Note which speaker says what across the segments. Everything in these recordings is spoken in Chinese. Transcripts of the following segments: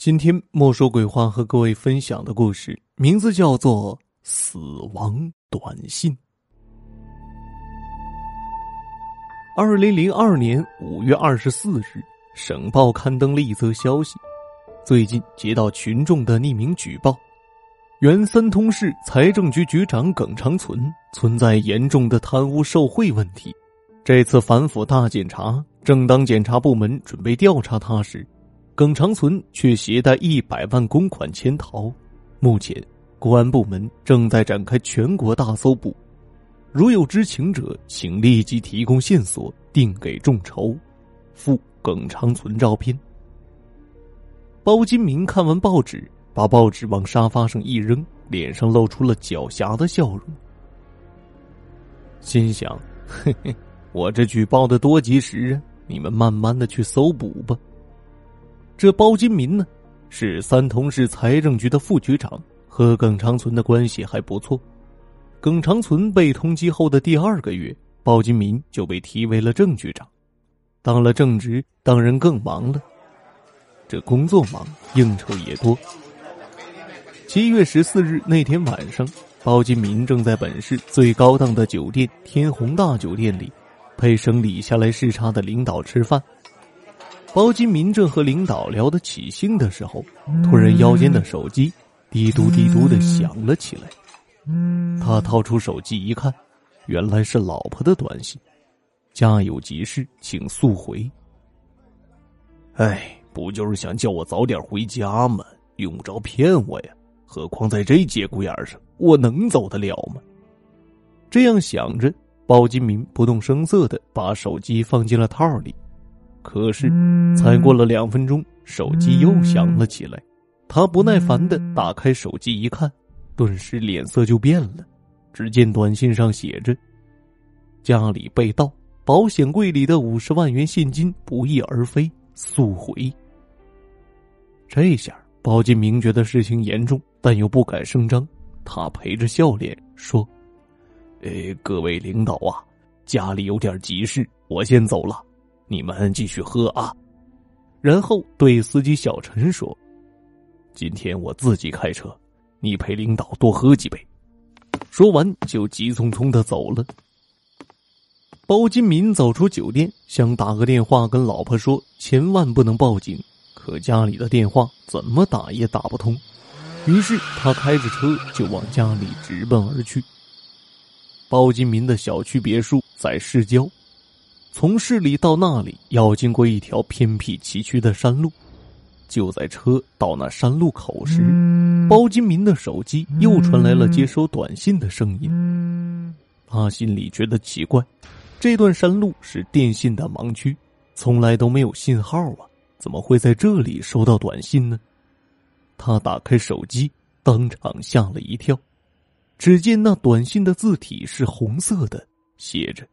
Speaker 1: 今天莫说鬼话和各位分享的故事名字叫做《死亡短信》。二零零二年五月二十四日，省报刊登了一则消息：最近接到群众的匿名举报，原三通市财政局局长耿长存存在严重的贪污受贿问题。这次反腐大检查，正当检察部门准备调查他时。耿长存却携带一百万公款潜逃，目前公安部门正在展开全国大搜捕，如有知情者，请立即提供线索，定给众筹。附耿长存照片。包金明看完报纸，把报纸往沙发上一扔，脸上露出了狡黠的笑容，心想：嘿嘿，我这举报的多及时啊！你们慢慢的去搜捕吧。这包金民呢，是三通市财政局的副局长，和耿长存的关系还不错。耿长存被通缉后的第二个月，包金民就被提为了正局长。当了正职，当然更忙了。这工作忙，应酬也多。七月十四日那天晚上，包金民正在本市最高档的酒店天宏大酒店里，陪省里下来视察的领导吃饭。包金民正和领导聊得起兴的时候，突然腰间的手机滴嘟滴嘟的响了起来。他掏出手机一看，原来是老婆的短信：“家有急事，请速回。”哎，不就是想叫我早点回家吗？用不着骗我呀！何况在这节骨眼上，我能走得了吗？这样想着，包金民不动声色的把手机放进了套里。可是，才过了两分钟，手机又响了起来。他不耐烦的打开手机一看，顿时脸色就变了。只见短信上写着：“家里被盗，保险柜里的五十万元现金不翼而飞，速回。”这下，包金明觉得事情严重，但又不敢声张。他陪着笑脸说：“呃，各位领导啊，家里有点急事，我先走了。”你们继续喝啊，然后对司机小陈说：“今天我自己开车，你陪领导多喝几杯。”说完就急匆匆的走了。包金民走出酒店，想打个电话跟老婆说，千万不能报警，可家里的电话怎么打也打不通。于是他开着车就往家里直奔而去。包金民的小区别墅在市郊。从市里到那里要经过一条偏僻崎岖的山路，就在车到那山路口时，包金民的手机又传来了接收短信的声音。他心里觉得奇怪，这段山路是电信的盲区，从来都没有信号啊，怎么会在这里收到短信呢？他打开手机，当场吓了一跳，只见那短信的字体是红色的，写着。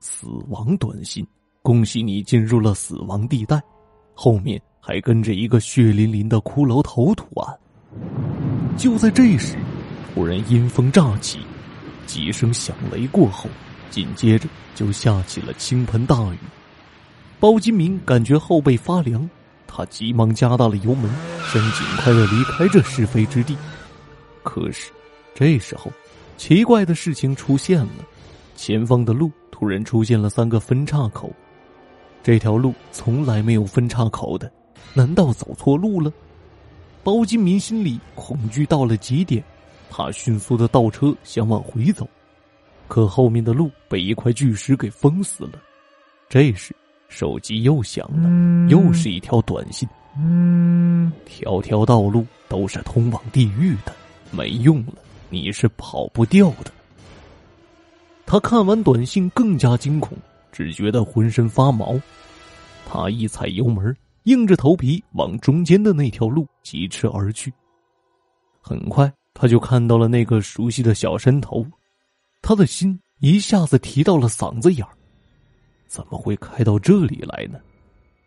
Speaker 1: 死亡短信，恭喜你进入了死亡地带，后面还跟着一个血淋淋的骷髅头图案。就在这时，突然阴风乍起，几声响雷过后，紧接着就下起了倾盆大雨。包金明感觉后背发凉，他急忙加大了油门，想尽快的离开这是非之地。可是，这时候，奇怪的事情出现了。前方的路突然出现了三个分岔口，这条路从来没有分岔口的，难道走错路了？包金民心里恐惧到了极点，他迅速的倒车想往回走，可后面的路被一块巨石给封死了。这时手机又响了，又是一条短信：“条条道路都是通往地狱的，没用了，你是跑不掉的。”他看完短信更加惊恐，只觉得浑身发毛。他一踩油门，硬着头皮往中间的那条路疾驰而去。很快，他就看到了那个熟悉的小山头，他的心一下子提到了嗓子眼儿。怎么会开到这里来呢？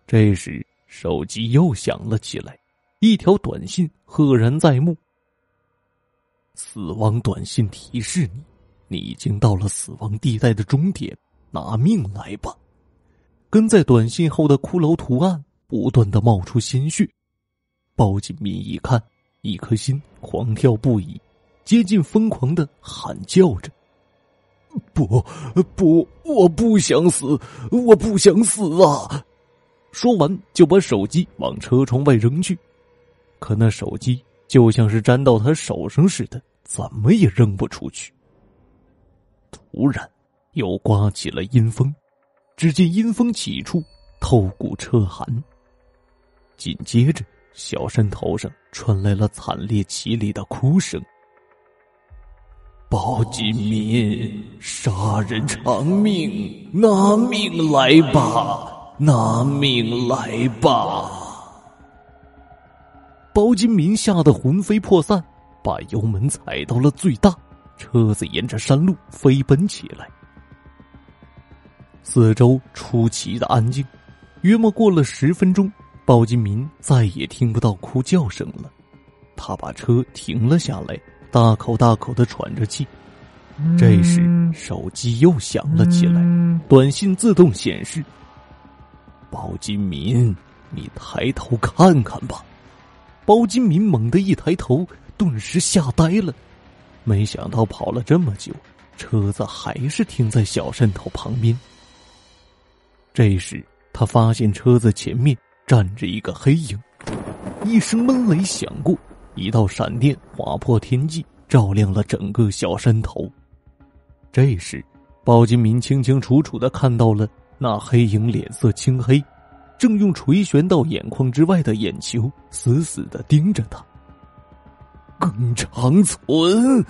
Speaker 1: 这时，手机又响了起来，一条短信赫然在目：“死亡短信提示你。”你已经到了死亡地带的终点，拿命来吧！跟在短信后的骷髅图案不断的冒出鲜血，包锦民一看，一颗心狂跳不已，接近疯狂的喊叫着：“不，不，我不想死，我不想死啊！”说完就把手机往车窗外扔去，可那手机就像是粘到他手上似的，怎么也扔不出去。突然，又刮起了阴风，只见阴风起处，透骨彻寒。紧接着，小山头上传来了惨烈凄厉的哭声：“包金民，杀人偿命，拿命来吧！”拿命来吧！包金民吓得魂飞魄散，把油门踩到了最大，车子沿着山路飞奔起来。四周出奇的安静，约莫过了十分钟，包金民再也听不到哭叫声了。他把车停了下来，大口大口的喘着气。这时，手机又响了起来，短信自动显示。包金民，你抬头看看吧！包金民猛地一抬头，顿时吓呆了。没想到跑了这么久，车子还是停在小山头旁边。这时，他发现车子前面站着一个黑影，一声闷雷响过，一道闪电划破天际，照亮了整个小山头。这时，包金民清清楚楚的看到了。那黑影脸色青黑，正用垂涎到眼眶之外的眼球死死的盯着他。耿长存，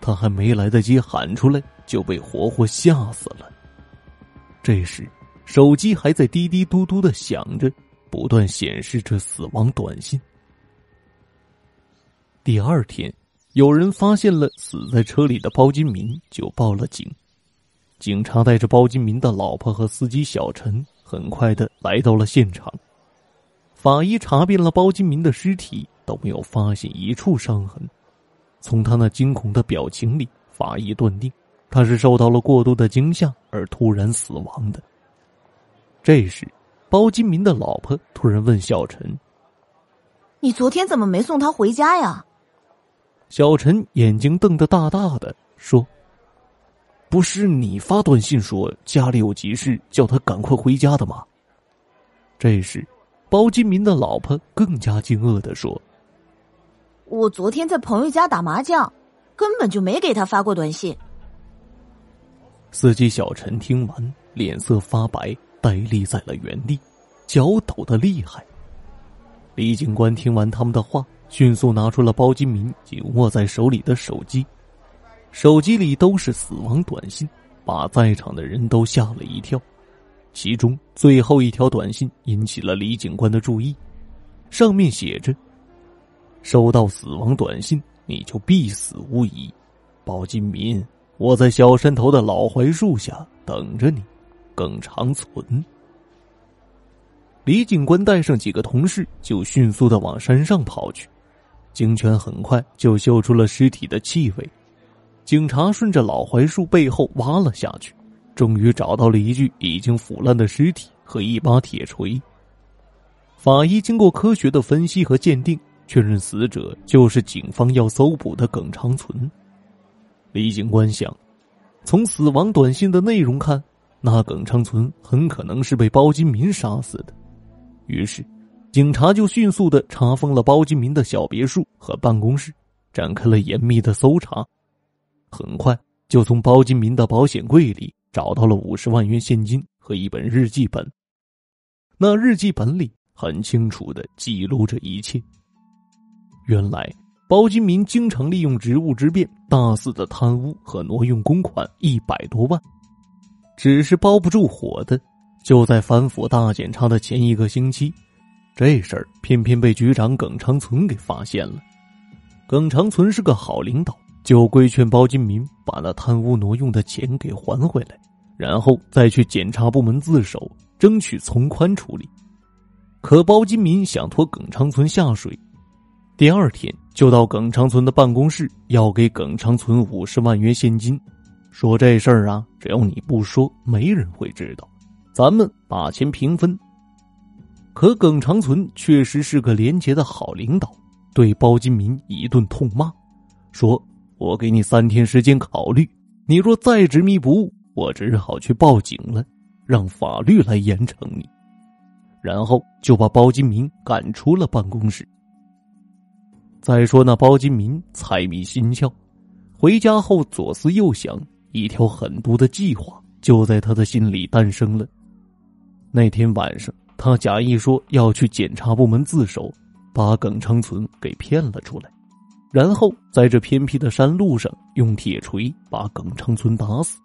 Speaker 1: 他还没来得及喊出来，就被活活吓死了。这时，手机还在滴滴嘟嘟的响着，不断显示着死亡短信。第二天，有人发现了死在车里的包金民，就报了警。警察带着包金民的老婆和司机小陈，很快的来到了现场。法医查遍了包金民的尸体，都没有发现一处伤痕。从他那惊恐的表情里，法医断定他是受到了过度的惊吓而突然死亡的。这时，包金民的老婆突然问小陈：“
Speaker 2: 你昨天怎么没送他回家呀？”
Speaker 1: 小陈眼睛瞪得大大的，说。不是你发短信说家里有急事，叫他赶快回家的吗？这时，包金民的老婆更加惊愕的说：“
Speaker 2: 我昨天在朋友家打麻将，根本就没给他发过短信。”
Speaker 1: 司机小陈听完，脸色发白，呆立在了原地，脚抖得厉害。李警官听完他们的话，迅速拿出了包金民紧握在手里的手机。手机里都是死亡短信，把在场的人都吓了一跳。其中最后一条短信引起了李警官的注意，上面写着：“收到死亡短信，你就必死无疑。包金民，我在小山头的老槐树下等着你，耿长存。”李警官带上几个同事就迅速的往山上跑去，警犬很快就嗅出了尸体的气味。警察顺着老槐树背后挖了下去，终于找到了一具已经腐烂的尸体和一把铁锤。法医经过科学的分析和鉴定，确认死者就是警方要搜捕的耿长存。李警官想，从死亡短信的内容看，那耿长存很可能是被包金民杀死的。于是，警察就迅速的查封了包金民的小别墅和办公室，展开了严密的搜查。很快就从包金民的保险柜里找到了五十万元现金和一本日记本。那日记本里很清楚的记录着一切。原来包金民经常利用职务之便，大肆的贪污和挪用公款一百多万。只是包不住火的，就在反腐大检查的前一个星期，这事儿偏偏被局长耿长存给发现了。耿长存是个好领导。就规劝包金民把那贪污挪用的钱给还回来，然后再去检察部门自首，争取从宽处理。可包金民想拖耿长存下水，第二天就到耿长存的办公室要给耿长存五十万元现金，说这事儿啊，只要你不说，没人会知道，咱们把钱平分。可耿长存确实是个廉洁的好领导，对包金民一顿痛骂，说：“我给你三天时间考虑，你若再执迷不悟，我只好去报警了，让法律来严惩你。”然后就把包金民赶出了办公室。再说那包金民财迷心窍，回家后左思右想，一条狠毒的计划就在他的心里诞生了。那天晚上，他假意说要去检察部门自首，把耿长存给骗了出来，然后在这偏僻的山路上用铁锤把耿长存打死，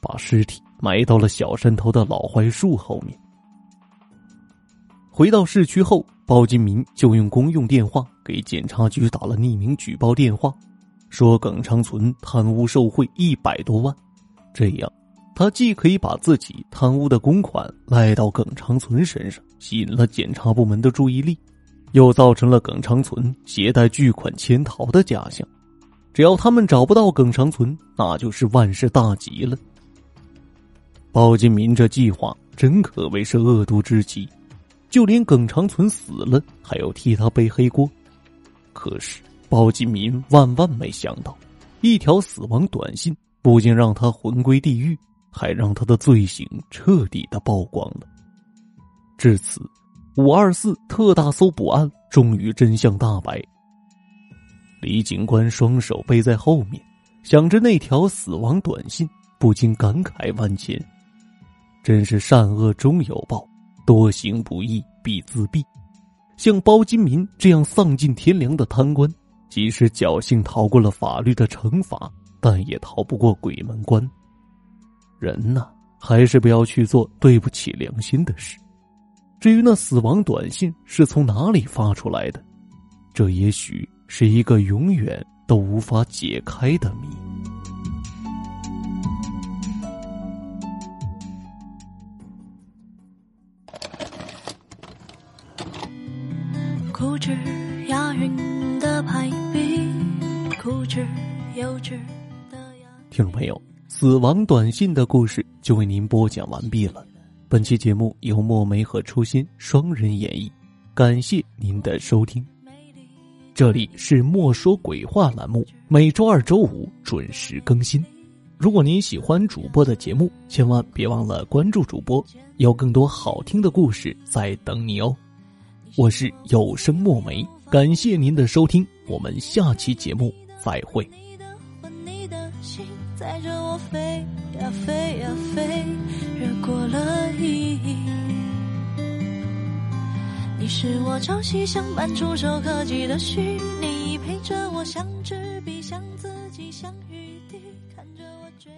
Speaker 1: 把尸体埋到了小山头的老槐树后面。回到市区后，包金民就用公用电话给检察局打了匿名举报电话，说耿长存贪污受贿一百多万，这样他既可以把自己贪污的公款赖到耿长存身上，吸引了检察部门的注意力，又造成了耿长存携带巨款潜逃的假象。只要他们找不到耿长存，那就是万事大吉了。包金民这计划真可谓是恶毒之极。就连耿长存死了，还要替他背黑锅。可是包金民万万没想到，一条死亡短信不仅让他魂归地狱，还让他的罪行彻底的曝光了。至此，五二四特大搜捕案终于真相大白。李警官双手背在后面，想着那条死亡短信，不禁感慨万千：真是善恶终有报。多行不义必自毙，像包金民这样丧尽天良的贪官，即使侥幸逃过了法律的惩罚，但也逃不过鬼门关。人呐，还是不要去做对不起良心的事。至于那死亡短信是从哪里发出来的，这也许是一个永远都无法解开的谜。
Speaker 3: 固执押韵的排比，固执幼稚的
Speaker 1: 听众朋友，死亡短信的故事就为您播讲完毕了。本期节目由墨梅和初心双人演绎，感谢您的收听。这里是莫说鬼话栏目，每周二、周五准时更新。如果您喜欢主播的节目，千万别忘了关注主播，有更多好听的故事在等你哦。我是有声墨梅，感谢您的收听，我们下期节目再会。
Speaker 3: 你的心载着我飞呀飞呀飞，越过了意义。你是我朝夕相伴、触手可及的虚拟，陪着我像纸笔，像自己，像雨滴，看着我追。